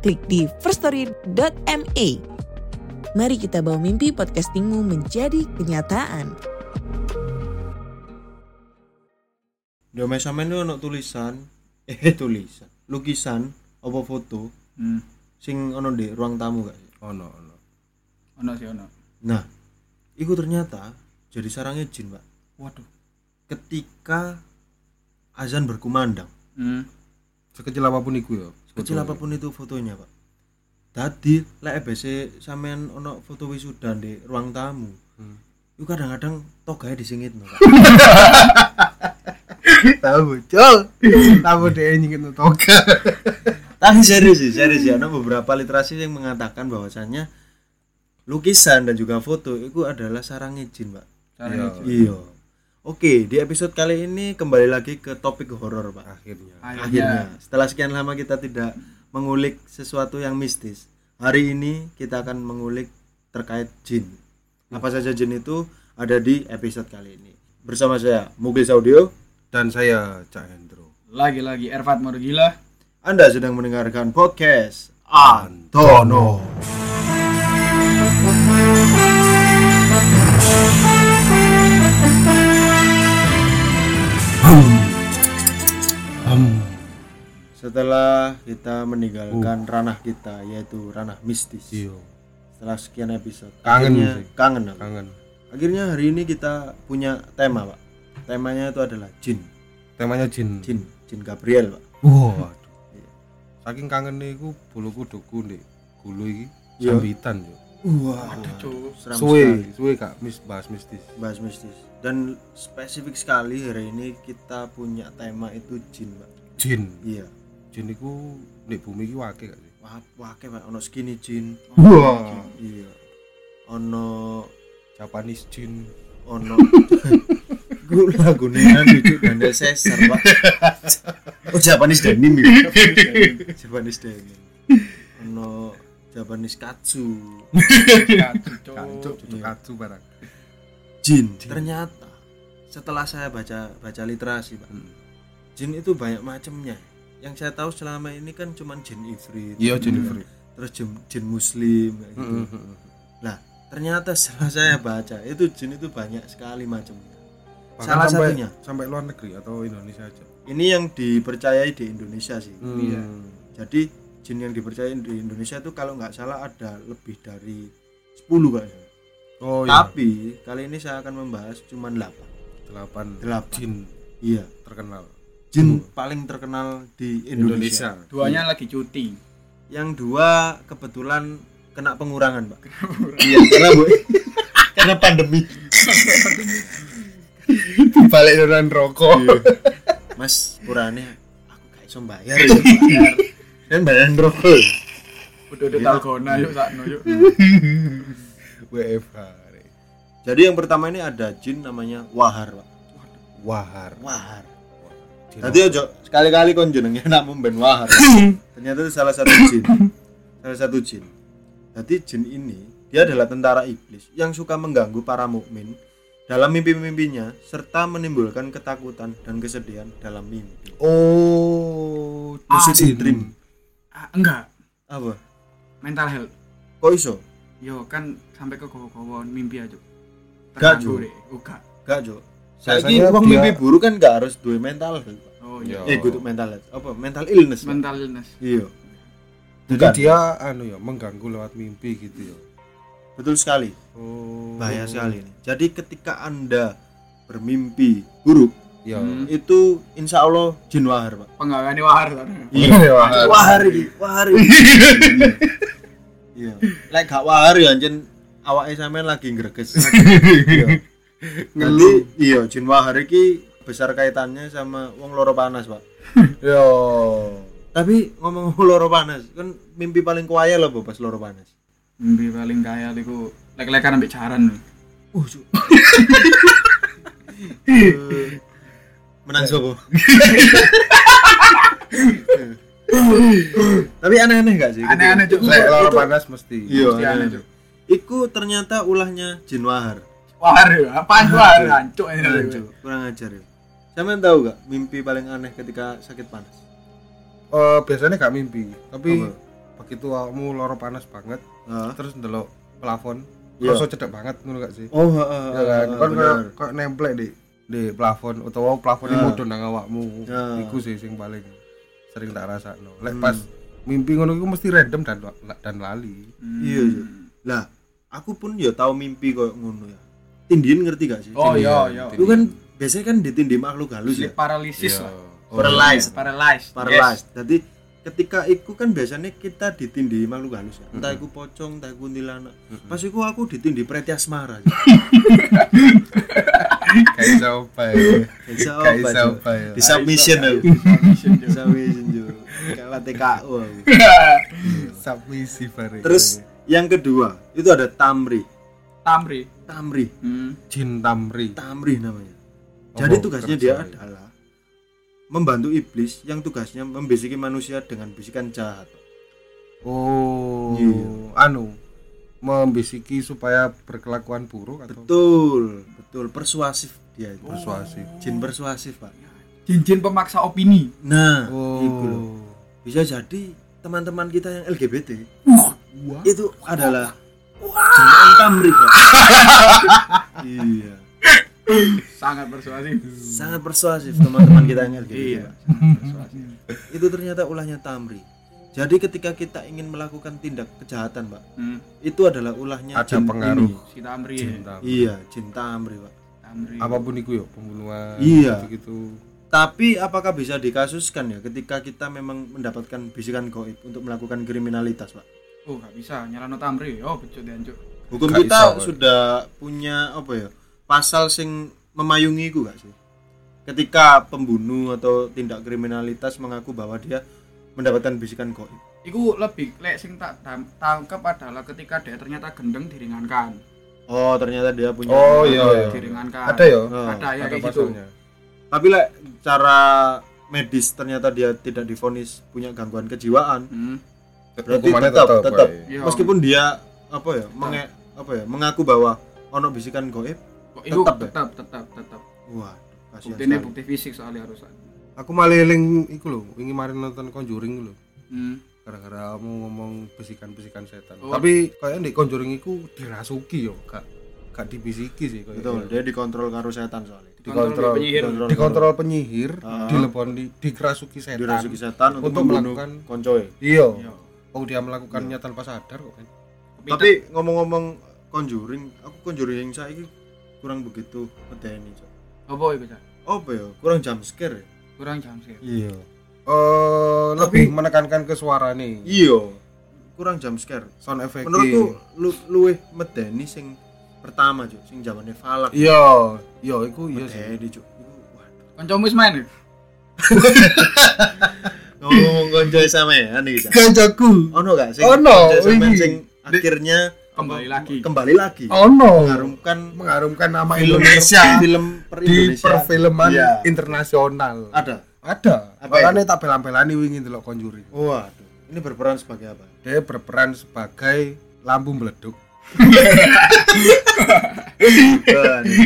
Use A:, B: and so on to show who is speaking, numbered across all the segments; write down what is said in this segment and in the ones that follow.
A: klik di firststory.me. Mari kita bawa mimpi podcastingmu menjadi kenyataan.
B: Domes sampean ono tulisan, eh tulisan, lukisan apa foto
C: Hmm.
B: sing ono di ruang tamu gak sih?
D: ono ono
C: Ono sih ono.
B: Nah, itu ternyata jadi sarangnya jin, Pak.
C: Waduh.
B: Ketika azan berkumandang,
C: Hmm.
D: sekecil apa pun itu ya
B: kecil
D: fotonya.
B: apa pun itu fotonya, Pak. Tadi lek EBC sampean ono foto wisudan di ruang tamu.
D: Hmm.
B: Itu kadang-kadang togae disingit, Pak.
D: tahu bocol tahu deh nyingit toga
B: Tapi serius sih, serius ya. Ada beberapa literasi yang mengatakan bahwasannya lukisan dan juga foto itu adalah sarangnya jin, Pak.
D: Iya.
C: itu.
B: Iya. Oke, di episode kali ini kembali lagi ke topik horor, Pak.
D: akhirnya
C: Akhirnya.
B: Akhirnya, setelah sekian lama kita tidak mengulik sesuatu yang mistis. Hari ini kita akan mengulik terkait jin. Apa saja jin itu ada di episode kali ini. Bersama saya, Muglis Audio.
D: dan saya Cak Hendro
C: Lagi-lagi Ervat mode gila.
B: Anda sedang mendengarkan podcast Antono.
D: hmm.
B: Setelah kita meninggalkan ranah kita yaitu ranah mistis.
D: iyo
B: Setelah sekian episode.
D: Kangen
B: Akhirnya-
D: sih.
B: Kangen.
D: kangen
B: Akhirnya hari ini kita punya tema, Pak. Temanya itu adalah jin.
D: temanya jin
B: Jin, jin Gabriel, Pak.
D: wah aduh. saking kangen nih aku bulu kuduku nih gulu iki
B: Iya.
D: sambitan yo
B: Wah,
C: Aduh, Cuk.
B: seram
D: suwe
B: sekali.
D: suwe kak mis bahas mistis
B: bahas mistis dan spesifik sekali hari ini kita punya tema itu jin pak
D: jin
B: iya
D: jin iku nek bumi iki wake gak sih?
B: Wake pak ono skinny jin.
D: Wah.
B: Iya. Ono
D: Japanese jin.
B: ono gue lagu nih lucu dan Caesar pak. Oh Japanese denim ya? Japanese denim. Ono Japanese katsu.
C: Cuk.
D: kancuk
B: Iya.
D: katsu barang.
B: Jin. Ternyata setelah saya baca baca literasi pak
D: Hmm.
B: jin itu banyak macamnya yang saya tahu selama ini kan cuman jin ifrit
D: iya jin free
B: terus jin, jin muslim kayak gitu. Nah, ternyata setelah saya baca itu jin itu banyak sekali macamnya. Salah
D: sampai,
B: satunya.
D: sampai luar negeri atau Indonesia aja
B: Ini yang dipercayai di Indonesia sih.
C: Iya.
B: Jadi jin yang dipercayai di Indonesia itu kalau nggak salah ada lebih dari 10 Pak.
D: oh iya
B: Tapi kali ini saya akan membahas cuma 8.
D: delapan
B: Delapan.
D: jin
B: Iya,
D: terkenal
B: jin paling terkenal di Indonesia.
D: Indonesia
C: Duanya lagi cuti.
B: Yang dua kebetulan kena pengurangan, Pak. iya, karena Bu karena pandemi.
D: balik dengan rokok
B: Mas purane aku gak iso bayar ya. Kan bayaran rokok.
C: Udah udah talgona yuk sakno yuk.
D: WFH
B: Jadi yang pertama ini ada jin namanya Wahar, Pak.
D: wahar
B: Wahar. Tadi ojo sekali-kali kon jenenge nak ben Wahar. Ternyata itu salah satu jin. Salah satu jin. Jadi jin ini dia adalah tentara iblis yang suka mengganggu para mukmin dalam mimpi-mimpinya serta menimbulkan ketakutan dan kesedihan dalam mimpi.
D: oh
B: Lucid
D: jin.
B: dream.
C: Ah, enggak.
B: Apa?
C: Mental health.
B: Kok iso?
C: Yo kan sampai ke gowo-gowo mimpi aja.
B: Gak,
C: deh. Uga.
B: Gak, Jo. Saiki wong
D: dia-
B: mimpi buruk kan gak harus duwe mental.
C: Oh
D: Yo.
C: iya.
B: Eh, kudu mental. Apa? Mental illness.
C: Mental illness.
B: Iya.
D: jadi
B: Bukan.
D: dia anu ya mengganggu lewat mimpi gitu ya
B: Betul sekali.
D: oh
B: Bahaya sekali ini. Jadi ketika Anda bermimpi buruk,
D: ya
C: Hmm.
B: itu insya Allah jin wahar, Pak.
C: Penggaweane wahar.
B: Iya,
D: Wahar.
B: wahar iki, wahar iki. Iya. Lek gak wahar ya anjen awake sampean lagi ngreges. Iya. Nanti iya jin wahar iki besar kaitannya sama wong loro panas, Pak.
D: yo
B: Tapi ngomong loro panas, kan mimpi paling kuaya lo pas loro panas.
C: Mimpi paling kaya iku lek-lekan ambek jaran.
B: Uh, Cuk. Menang sopo? Tapi aneh-aneh gak sih?
C: Aneh-aneh, Cuk.
D: Lek loro panas mesti.
B: Iya,
C: Mesti aneh,
B: aneh.
C: Cuk.
B: Iku ternyata ulahnya jin wahar.
C: Wah, apaan tuh? Hancur ini.
B: Hancur, kurang ajar ya. Sampean tahu gak mimpi paling aneh ketika sakit panas?
D: Eh biasanya gak mimpi, tapi
B: Apa?
D: begitu kamu loro panas banget,
B: Ah.
D: terus ndelok plafon,
B: Iya.
D: rasa cedek banget ngono gak sih?
B: Oh, heeh.
D: Ya kan, kan kayak kayak nemplek di di plafon utawa plafon
B: Ah.
D: mudhun nang awakmu. Iku sih sing paling sering tak rasakno. Lek
B: Hmm.
D: pas mimpi ngono iku mesti random dan dan lali.
B: Iya, Cuk. Lah, aku pun ya tahu mimpi koyo ngono ya. Tindian ngerti gak sih?
C: Oh iya, iya.
B: Itu kan biasanya kan ditindih makhluk halus ya.
C: Sleep paralysis
D: Iya.
C: lah.
B: Paralyzed.
C: Paralyzed.
B: Paralyzed. Jadi ketika iku kan biasanya kita ditindih makhluk halus ya. Entah iku pocong, entah iku kuntilanak. Pas iku aku ditindih preti asmara.
D: Kayak iso apa ya?
B: Bisa
D: Kayak
B: apa?
D: iso
B: Cuk?
D: apa ya?
B: Di submission aku. Submission juga. Kayak TKU aku.
D: Submisi.
B: Terus yang kedua, itu ada tamri.
C: Tamri.
B: Tamri.
C: Hmm.
D: jin tamri.
B: Tamri namanya.
D: Apa
B: Jadi tugasnya dia
D: kerjanya?
B: adalah membantu iblis yang tugasnya membisiki manusia dengan bisikan jahat.
D: Oh,
B: Iya.
D: anu membisiki supaya berkelakuan buruk atau
B: Betul, betul persuasif dia itu.
D: persuasif.
B: Jin persuasif, Pak.
C: Jin-jin pemaksa opini.
B: Nah,
D: Oh.
B: itu loh. Bisa jadi teman-teman kita yang LGBT
C: Wah.
B: itu adalah jin tamri, Pak. iya.
C: Sangat persuasif.
B: Sangat persuasif teman-teman kita yang LGBT.
C: Iya.
B: Itu ternyata ulahnya tamri. Jadi ketika kita ingin melakukan tindak kejahatan, Pak,
C: Hmm.
B: itu adalah ulahnya
D: Ada
B: jin
D: pengaruh.
B: ini.
C: Si Tamri.
D: Jin
C: ya.
D: tamri.
B: Iya, jin tamri, Pak.
C: Tamri.
D: Apa pun itu ya, pembunuhan
B: Iya.
D: gitu.
B: Tapi apakah bisa dikasuskan ya ketika kita memang mendapatkan bisikan goib untuk melakukan kriminalitas, Pak?
C: Oh, gak bisa nyalano Tamri. Oh, becut ya, Cuk.
B: Hukum
D: Gak
B: kita
D: iso,
B: sudah punya apa ya? Pasal sing memayungi itu gak sih? Ketika pembunuh atau tindak kriminalitas mengaku bahwa dia mendapatkan bisikan goib.
C: Iku lebih lek sing tak tangkap adalah ketika dia ternyata gendeng diringankan.
B: Oh, ternyata dia punya
D: Oh, iya, iya.
C: Diringankan.
D: Ada ya?
B: Oh,
C: Ada ya
D: Ada
C: kayak gitu.
B: Tapi lek cara medis ternyata dia tidak divonis punya gangguan kejiwaan.
C: Hmm.
B: Berarti tetap tetap,
D: wae.
C: Iya.
B: meskipun dia apa ya? Menge, apa ya? Mengaku bahwa ono bisikan goib.
C: Kok Iku
B: Tetap ya?
C: tetap tetap tetap.
B: Wah, kasihan
C: Buktinya bukti fisik soalnya harus.
D: Aku malah eling iku lho, wingi mari nonton Conjuring lho.
C: Hmm.
D: Gara-gara kamu ngomong bisikan-bisikan setan.
C: Oh.
D: Tapi kayaknya di Conjuring iku dirasuki yo, gak gak dibisiki sih kayak
B: Betul, dia dikontrol karo setan soalnya.
D: dikontrol
C: penyihir.
B: Dikontrol.
D: penyihir,
B: Ah.
D: dilepon di dikerasuki setan.
B: dirasuki setan untuk,
D: Untuk melakukan-
B: koncoe.
D: Iya.
C: Iya.
D: Oh dia melakukannya tanpa sadar kok kan.
B: Tapi ngomong-ngomong Conjuring, aku Conjuring yang saiki kurang begitu medeni, Cok.
C: apa iku, Cak?
B: Apa ya? Kurang jump scare. ya?
C: Kurang jam sih.
B: Iya.
D: Eh lebih menekankan ke suara nih.
B: Iya. Kurang jump scare.
D: Sound effect.
B: Menurutku lu luweh medeni sing pertama, Cok, sing zamane Falak.
D: Iya, iya iku iya sih.
B: Medeni, Cok.
C: Kancamu wis main ya?
B: Ngomong koncoe sampean iki, Cok.
D: Kancaku.
B: Ono gak sing
D: Ono, iki.
B: sing akhirnya
C: Kembali lagi.
B: Kembali lagi.
D: Ono.
B: Mengharumkan
D: mengharumkan nama
B: film
D: Indonesia
B: film per
D: di perfilman
B: Iya.
D: internasional.
B: Ada.
D: Ada.
B: Apa
D: Makanya tak belan-belani wingi delok Conjuring.
B: Waduh, ini berperan sebagai apa?
D: Dia berperan sebagai lampu meleduk.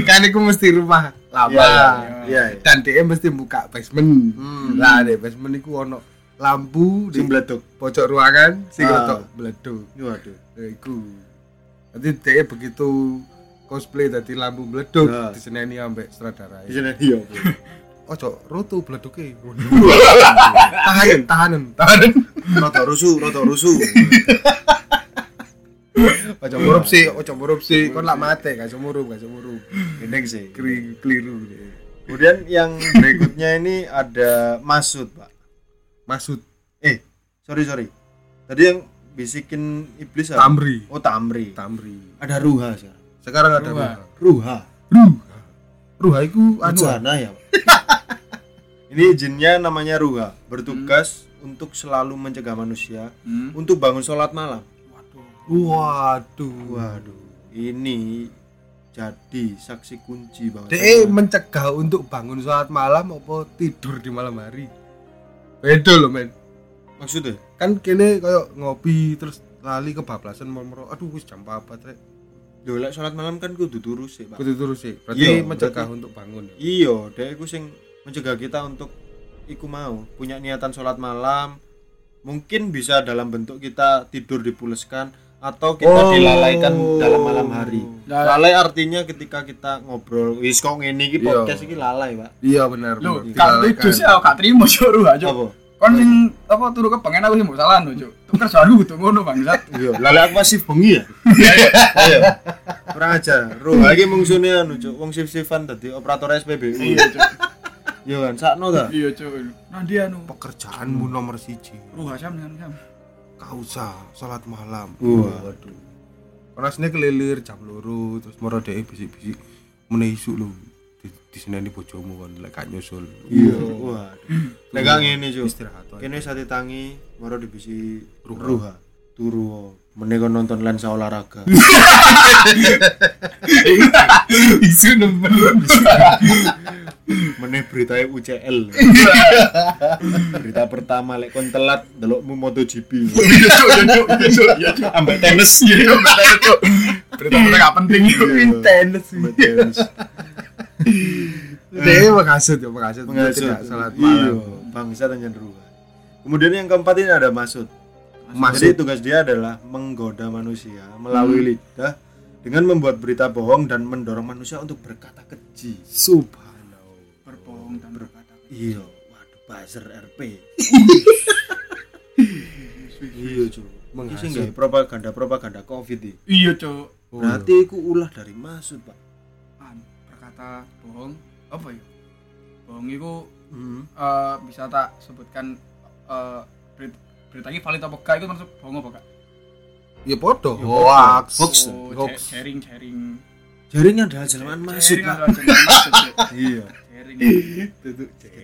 D: kan itu mesti rumah lama.
B: Iya, iya.
D: Dan dia mesti buka basement.
B: Hmm.
D: Lah di basement itu ono lampu di
B: Sing bleduk.
D: pojok ruangan sing
B: Ah.
D: meleduk.
B: Waduh.
D: Ya, Iku. Nanti dia begitu cosplay dari lampu meleduk
B: Ah.
D: diseneni ambek sutradara.
B: Di sini dia.
D: Ojo, roto bleduke. tahanan, tahanan, tahanan.
B: Roto rusuh, roto rusuh.
D: Ojo korupsi, ojo korupsi. Kon lak mate, gak iso murup, gak iso murup.
B: Gendeng sih.
D: Keri- Keliru.
B: Kemudian yang berikutnya ini ada Masud, Pak.
D: Maksud
B: Eh, sorry sorry. Tadi yang bisikin iblis apa?
D: Tamri.
B: Oh, Tamri.
D: Tamri.
B: Ada Ruha sekarang.
D: Sekarang ada
C: Ruha.
D: Ruha.
B: Ruha.
D: Ruha. Iku anu.
B: Jana ya. Ini jinnya namanya Ruha, bertugas untuk selalu mencegah manusia
C: Hmm.
B: untuk bangun sholat malam.
C: Waduh.
D: Waduh.
B: Waduh, ini jadi saksi kunci bahwa
D: DE mencegah untuk bangun sholat malam apa tidur di malam hari. Beda loh men.
B: Maksudnya
D: Kan kene kayak ngopi terus lali kebablasan mau aduh wis jam 4 rek.
B: Lho lek sholat malam kan kudu turu sih, Pak.
D: Kudu terus sih. Berarti
B: Iya,
D: mencegah
B: berarti-
D: untuk bangun. ya?
B: Iya, dia iku sing mencegah kita untuk iku mau punya niatan sholat malam. Mungkin bisa dalam bentuk kita tidur dipuleskan atau kita
D: Oh.
B: dilalaikan dalam malam hari. Lalai artinya ketika kita ngobrol, wis kok ngene iki
D: Iya.
B: podcast iki lalai, Pak.
D: Iya benar.
C: Lho, gak lucu sih aku gak terima cuk ruh aja.
B: Apa?
C: Kon sing apa turu kepengen aku sih mbok salah cuk. Tuh kerjaan aku kudu ngono bangsat.
B: Iya, lalai aku masih bengi ya. Iya. Kurang aja. Ruh lagi mungsune anu, Cuk. Wong sif-sifan dadi operator SPBU.
C: Iya cuk.
B: Iya kan, sakno ta?
C: Iya cuk. Nanti anu
D: pekerjaanmu nomor siji.
C: ruh asam dengan sam.
D: Kau usah sholat malam. Waduh. Karena sini kelilir jam loro terus moro dhek bisik-bisik isuk lho. Di, di seneni bojomu kon lek gak nyusul.
B: Iya. Waduh. Nek gak ngene, Cuk.
D: Istirahat.
B: Kene sate tangi, moro dibisi
D: Ruha.
B: ruha. Turu. Meneh kon nonton lensa olahraga.
C: Isu nemen.
B: Meneh berita UCL. berita pertama lek kon telat delokmu MotoGP.
C: Iya cuk, iya cuk, iya cuk, iya cuk.
B: Ambek tenis.
C: Iya. Berita-berita gak penting.
B: Ambek tenis.
D: Dhek mengasut ya mengasut.
B: Mengasut.
D: Tidak salat
B: Iya,
D: malam.
B: bangsa dan ruha. Kemudian yang keempat ini ada masud.
D: Masud.
B: Jadi tugas dia adalah menggoda manusia melalui lidah dengan membuat berita bohong dan mendorong manusia untuk berkata keji.
D: Subhanallah.
C: Berbohong dan berkata.
B: Iya, waduh buzzer RP. iya, cuy. Ini
D: Menghasut.
B: sih nggak propaganda-propaganda Covid iki.
C: Iya cuk.
B: Berarti iku ulah dari masud, Pak.
C: An, berkata bohong apa ya? Bohong itu
B: Hmm.
C: eh, bisa tak sebutkan eh, berita, berita ini valid apa enggak itu maksud bohong apa enggak?
D: Ya podo.
B: Ya,
D: Hoax.
B: Hoax.
C: Oh,
D: Hoax.
C: sharing sharing. Sharing
B: Pak.
C: adalah jalan maksud, Cuk.
B: Iya.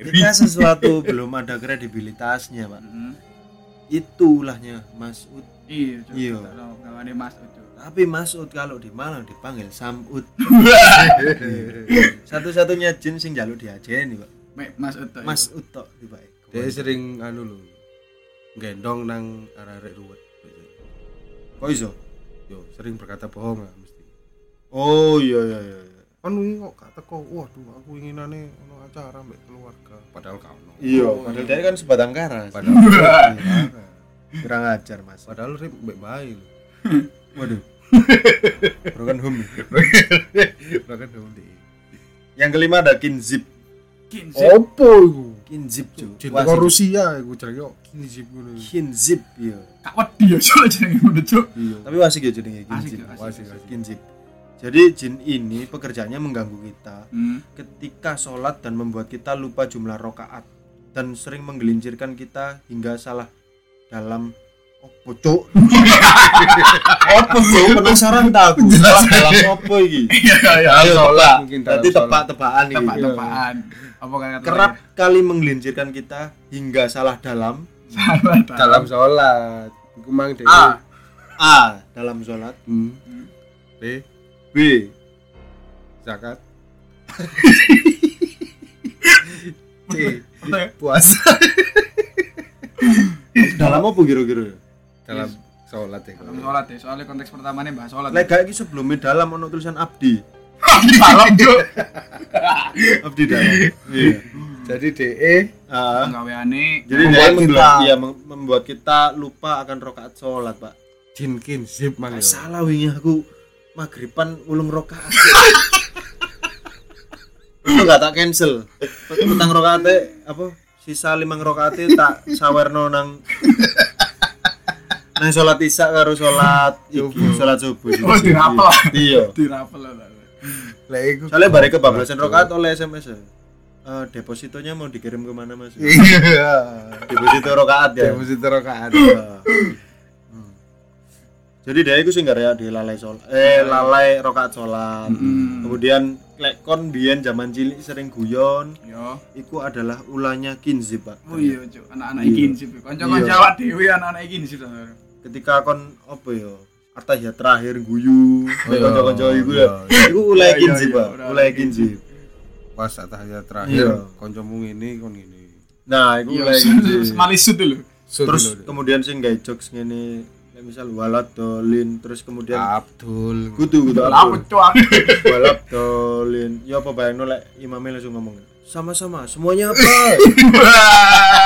B: Ketika sesuatu belum ada kredibilitasnya, Pak.
C: Mm.
B: Itu ulahnya Masud.
C: Iya.
B: Iya.
C: Kalau ngawane Mas Cuk.
B: Tapi Masud kalau di Malang dipanggil Samud. Satu-satunya jin sing jaluk diajeni, Pak.
C: Mas Ut. tok,
B: Mas
C: iya.
B: Utok di Pak.
D: Dia sering anu lho. Gendong nang arek-arek ruwet.
B: Kok iso?
D: Yo, sering berkata bohong lah mesti.
B: Oh iya iya iya. iya.
D: Kan wingi kok gak teko. Waduh, aku inginane ono acara mbek keluarga. Padahal gak ono.
B: Iya, padahal
C: iya.
B: dia kan sebatang karas.
D: Padahal
B: Kurang ajar, Mas.
D: padahal rip mbek bae lho.
B: Waduh. Broken home.
D: Dong di.
B: Yang kelima ada kinzip.
C: Kinzip.
D: Opo iku?
B: Kinzip, cuy.
D: Cinta Rusia iku jenenge kok kinzip ngono.
B: Kinzip, iya.
C: Kak wedi ya soalnya jenenge ngono, Cuk.
D: Iya.
B: Tapi wasik ya jenenge kinzip.
D: Wasik,
C: asik.
D: asik.
B: Kinzip. Jadi jin ini pekerjaannya mengganggu kita
C: Hmm.
B: ketika sholat dan membuat kita lupa jumlah rokaat dan sering menggelincirkan kita hingga salah dalam opo cuk opo cuk penasaran tak aku dalam opo iki
C: Iya, iya.
B: ayo tebak berarti tebak-tebakan iki
C: Tebak-tebakan. Apa kata
B: kerap kali menggelincirkan kita hingga salah dalam
C: salah
D: Dalam sholat. Iku mang.
C: A.
B: A dalam sholat
D: Hmm. B.
B: B
D: Zakat. C.
C: Ya?
D: Puasa.
B: dalam apa kira-kira
D: Dalam sholat ya.
C: Dalam sholat ya, soalnya konteks pertamanya bahas sholat.
B: lek gak iki sebelumnya dalam ono tulisan abdi
C: Malam, Cuk.
B: abdi dalam iya
D: Jadi DE
B: Ah.
C: Penggaweane
B: Jadi
D: Membuat
B: dia membuat,
D: kita-
B: mem- membuat kita lupa akan rokaat sholat, Pak.
D: jin kin zip ya.
B: salah wingi aku maghriban ulung rokaat. Itu gak tak cancel. Tentang rokaate apa? Sisa limang rokaate tak sawerno nang nang sholat isya karo sholat iki, sholat subuh.
C: Oh, dirapel.
B: Iya.
C: dirapel lah.
D: Lah iku.
B: Soalnya bare kebablasan rokaat oleh SMS. ya. Eh, depositonya mau dikirim ke mana mas?
D: Iya.
B: Deposito rokaat ya.
D: Deposito rakaat.
B: Hmm. jadi dia itu sih nggak ada di lalai sholat eh lalai rokaat sholat
C: Mm.
B: kemudian lek kon biyen zaman cilik sering guyon
C: Yo.
B: iku adalah ulahnya kinzib pak
C: Oh iya. Anak-anak
B: Iya.
C: iki sih. Kanca-kanca
B: Iya.
C: awak dhewe anak-anak. Saudara.
B: Ketika kon apa ya artahiyat terakhir guyu
D: Iya,
B: kanca-kanca iku ya. Iku
C: Iya, iya,
B: kinzib
C: iya,
B: pak.
C: udah,
B: ulai
C: udah
B: kinzib
D: pas tahiyat terakhir
B: Iya.
D: kancamu ngene kon ngene
B: nah iku ulai kinzib
C: malisut dulu.
B: terus kemudian sing gawe jokes ngene kayak misal walad dolin terus kemudian
D: Abdul.
B: Kudu kudu
C: cuak.
B: balap dolin ya apa bayangno lek imamnya langsung ngomong sama-sama semuanya apa?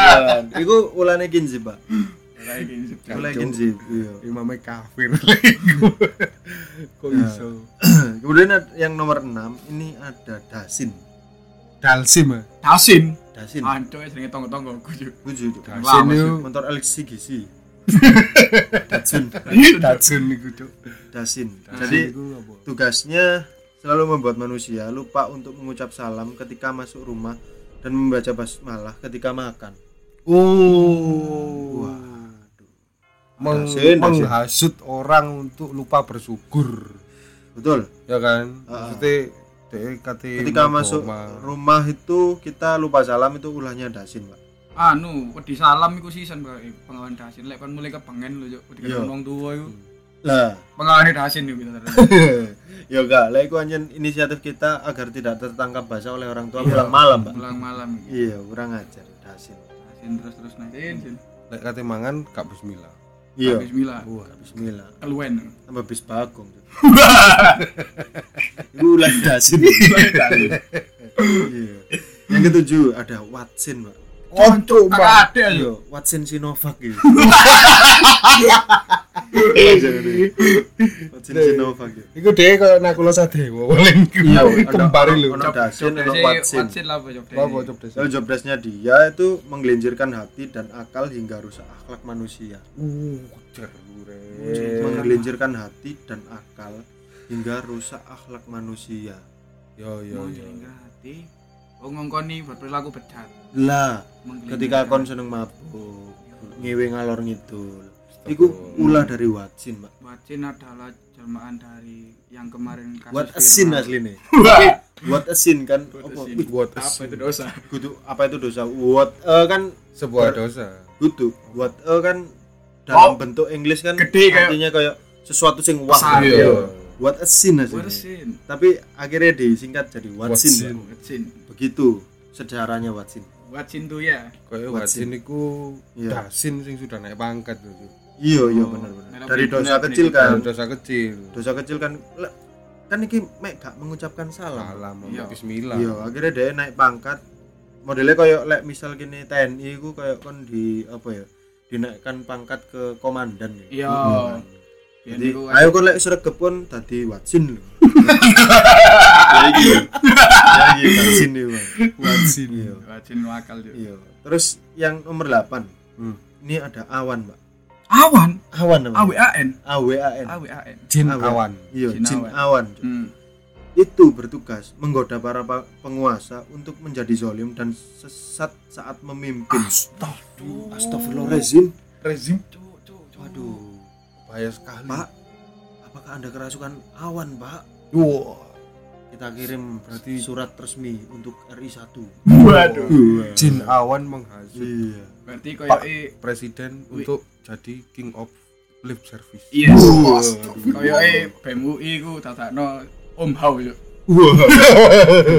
B: Ya, itu ulane kinzi pak
C: Lah iki sih.
B: kinzi iya
D: imamnya kafir. Kok
B: Nah.
D: iso
B: kemudian yang nomor 6 ini ada dasin.
D: Dalsim ya?
C: Dasin.
B: dasin.
C: Anco ya jenenge tonggo-tonggo ku. Cuk.
B: Tujuh.
D: Dasin
C: Lama sih.
D: itu
B: motor LCGC dasin.
D: Datsun iku cuk.
B: Dasin.
D: Dalsim
B: jadi tugasnya selalu membuat manusia lupa untuk mengucap salam ketika masuk rumah dan membaca basmalah ketika makan.
D: Oh.
B: Waduh
D: Meng-
B: Dasin, dasin.
D: menghasut orang untuk lupa bersyukur
B: betul
D: ya kan maksudnya kate
B: ketika masuk
D: oma.
B: rumah itu kita lupa salam itu ulahnya dasin pak
C: Anu, wedi salam iku sisan Pak. Pengawan dasin lek kon mulai kepengen lho. Wedi
B: Iya.
C: wong tuwa iku.
B: lah
C: Pengawan dasin iku kita.
B: ya enggak lah itu anjen inisiatif kita agar tidak tertangkap basah oleh orang tua pulang malam pak
C: Pulang malam
B: iya kurang ajar dasin
C: Dasin terus-terus naik. Sin.
D: lek kate mangan gak bismillah
B: iya.
C: Bismillah.
B: wah Bismillah
C: Keluwen.
B: tambah bis bagong itu ulah dasin. Iya. Yang ketujuh ada Watson pak
D: Konco
C: Kakak ade aja.
B: iya Watson Sinovac gitu Watson Sinovac gitu
D: Iku dhewe koyo nakula sadewa paling
B: Iya,
D: kembali lho.
B: ono dasin ono
C: Job Watsin desk.
B: Job desk-nya dia itu menggelincirkan hati dan akal hingga rusak akhlak manusia.
D: Uh.
B: Menggelincirkan hati dan akal hingga rusak akhlak manusia.
D: Yo yo yo.
C: hati. Oh ngongkoni buat perilaku bejat.
B: Lah, ketika kon seneng mabuk, ngewe ngalor ngidul. Iku ulah dari Watsin, Pak.
C: Watsin adalah jelmaan dari yang kemarin kasus
B: What a sin
C: viral.
B: asline. What a sin kan
C: What a
B: apa?
C: sin.
D: What a
C: Apa
D: sin.
C: itu dosa?
B: Kudu apa itu dosa? What eh, kan
D: Sebuah
B: Ber-
D: dosa.
B: kudu. What eh, kan dalam
C: Oh,
B: bentuk Inggris kan
C: gede kayak-
B: artinya kayak sesuatu sing wah.
C: Besar,
B: gitu.
D: iya.
B: What a sin asline.
C: Watsin.
B: Tapi akhirnya disingkat jadi Watsin.
D: Watsin.
B: Pak.
C: Watsin.
B: Begitu sejarahnya Watsin.
C: Watsin tuh ya.
D: Kayak
B: Watsin.
D: Watsin iku
B: Iya.
D: dasin sing sudah naik pangkat lho.
B: Iya iya
C: Oh,
B: benar-benar.
C: merah
B: Dari dosa kecil kan.
D: Dari dosa kecil.
B: Dosa kecil kan kan iki mek gak mengucapkan salam.
D: Salam
C: Iya.
D: bismillah.
B: Iya, akhirnya dia naik pangkat. Modelnya kayak lek misal gini TNI ku kayak kon di apa ya? Dinaikkan pangkat ke komandan ya.
C: Iya.
B: Jadi
C: Jadi
B: ayo kon lek sregep kon dadi Watsin lho. Ya iki. Ya iki Watsin iki, Bang.
D: Watsin.
B: Iya.
C: Watsin wakal juga.
B: Iya. Terus yang nomor 8.
D: Hmm.
B: Ini ada awan, Mbak.
C: Awan.
B: Awan namanya.
C: AWAN.
B: AWAN.
C: AWAN.
D: Jin
B: Awan.
D: awan.
B: Iya,
C: Jin awan.
B: awan.
C: Hmm.
B: Itu bertugas menggoda para pa- penguasa untuk menjadi zolim dan sesat saat memimpin.
C: Astaga.
B: Astagfirullahaladzim.
D: Rezim.
C: Cuk, cuk, cuk.
B: Waduh,
D: Bahaya sekali.
B: Pak. Apakah Anda kerasukan awan, Pak?
D: Wah.
B: Kita kirim berarti surat resmi untuk RI1.
C: Waduh.
D: Jin awan menghasut
B: Iya.
C: Berarti e
D: presiden
C: Wih.
D: untuk jadi king of lip service.
C: Yes.
B: Waduh.
C: Koyo e BMUI ku dadakno Om Hao yo.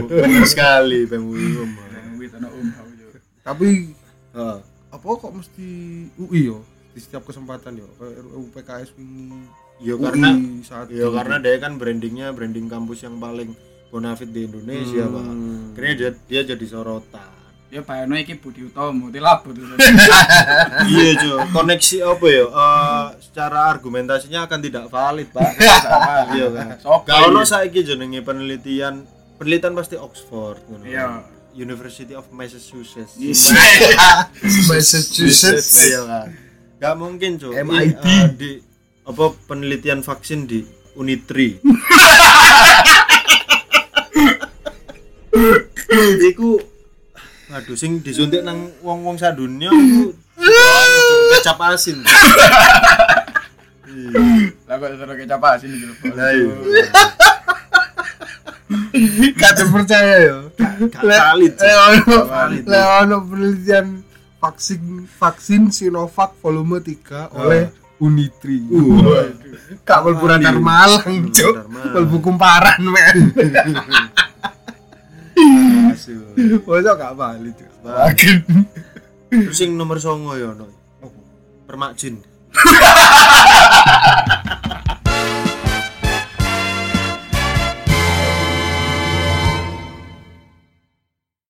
B: Benar sekali PMUI Om.
C: BMUI dadakno Om Hao yo.
D: Tapi
B: Heeh.
D: apa kok mesti UI yo di setiap kesempatan yo kayak RUU PKS ini
B: Ya
D: UI
B: karena
D: saat
B: ya karena dia kan brandingnya branding kampus yang paling bonafit di Indonesia,
D: Hmm.
B: Pak. Akhirnya dia, dia jadi sorotan.
C: Ya bayangno iki Budi Utomo dilabut.
B: iya Jo, koneksi apa ya? Eh, secara argumentasinya akan tidak valid pak. iya kan. Gak
C: iki?
B: ono saiki jenenge penelitian, penelitian pasti Oxford. ngono.
C: Iya.
B: University of Massachusetts.
D: Massachusetts
B: Iya kan. Gak mungkin Jo.
D: MIT.
B: Ini, eh, di apa penelitian vaksin di Unitri. Iku aduh sing disuntik nang wong-wong sadunya iku kecap asin. Iya.
C: Lah Lah kok terus kecap asin iki lho.
B: Lah iya.
D: Gak percaya ya.
B: Gak valid.
D: ono penelitian vaksin vaksin Sinovac volume 3 oleh Unitri.
B: Wah.
D: Kak radar Malang, Cuk. Mlebu kumparan, men. Masa gak valid, Cuk.
B: Valid. Terus yang nomor songo ya ono. Permak jin.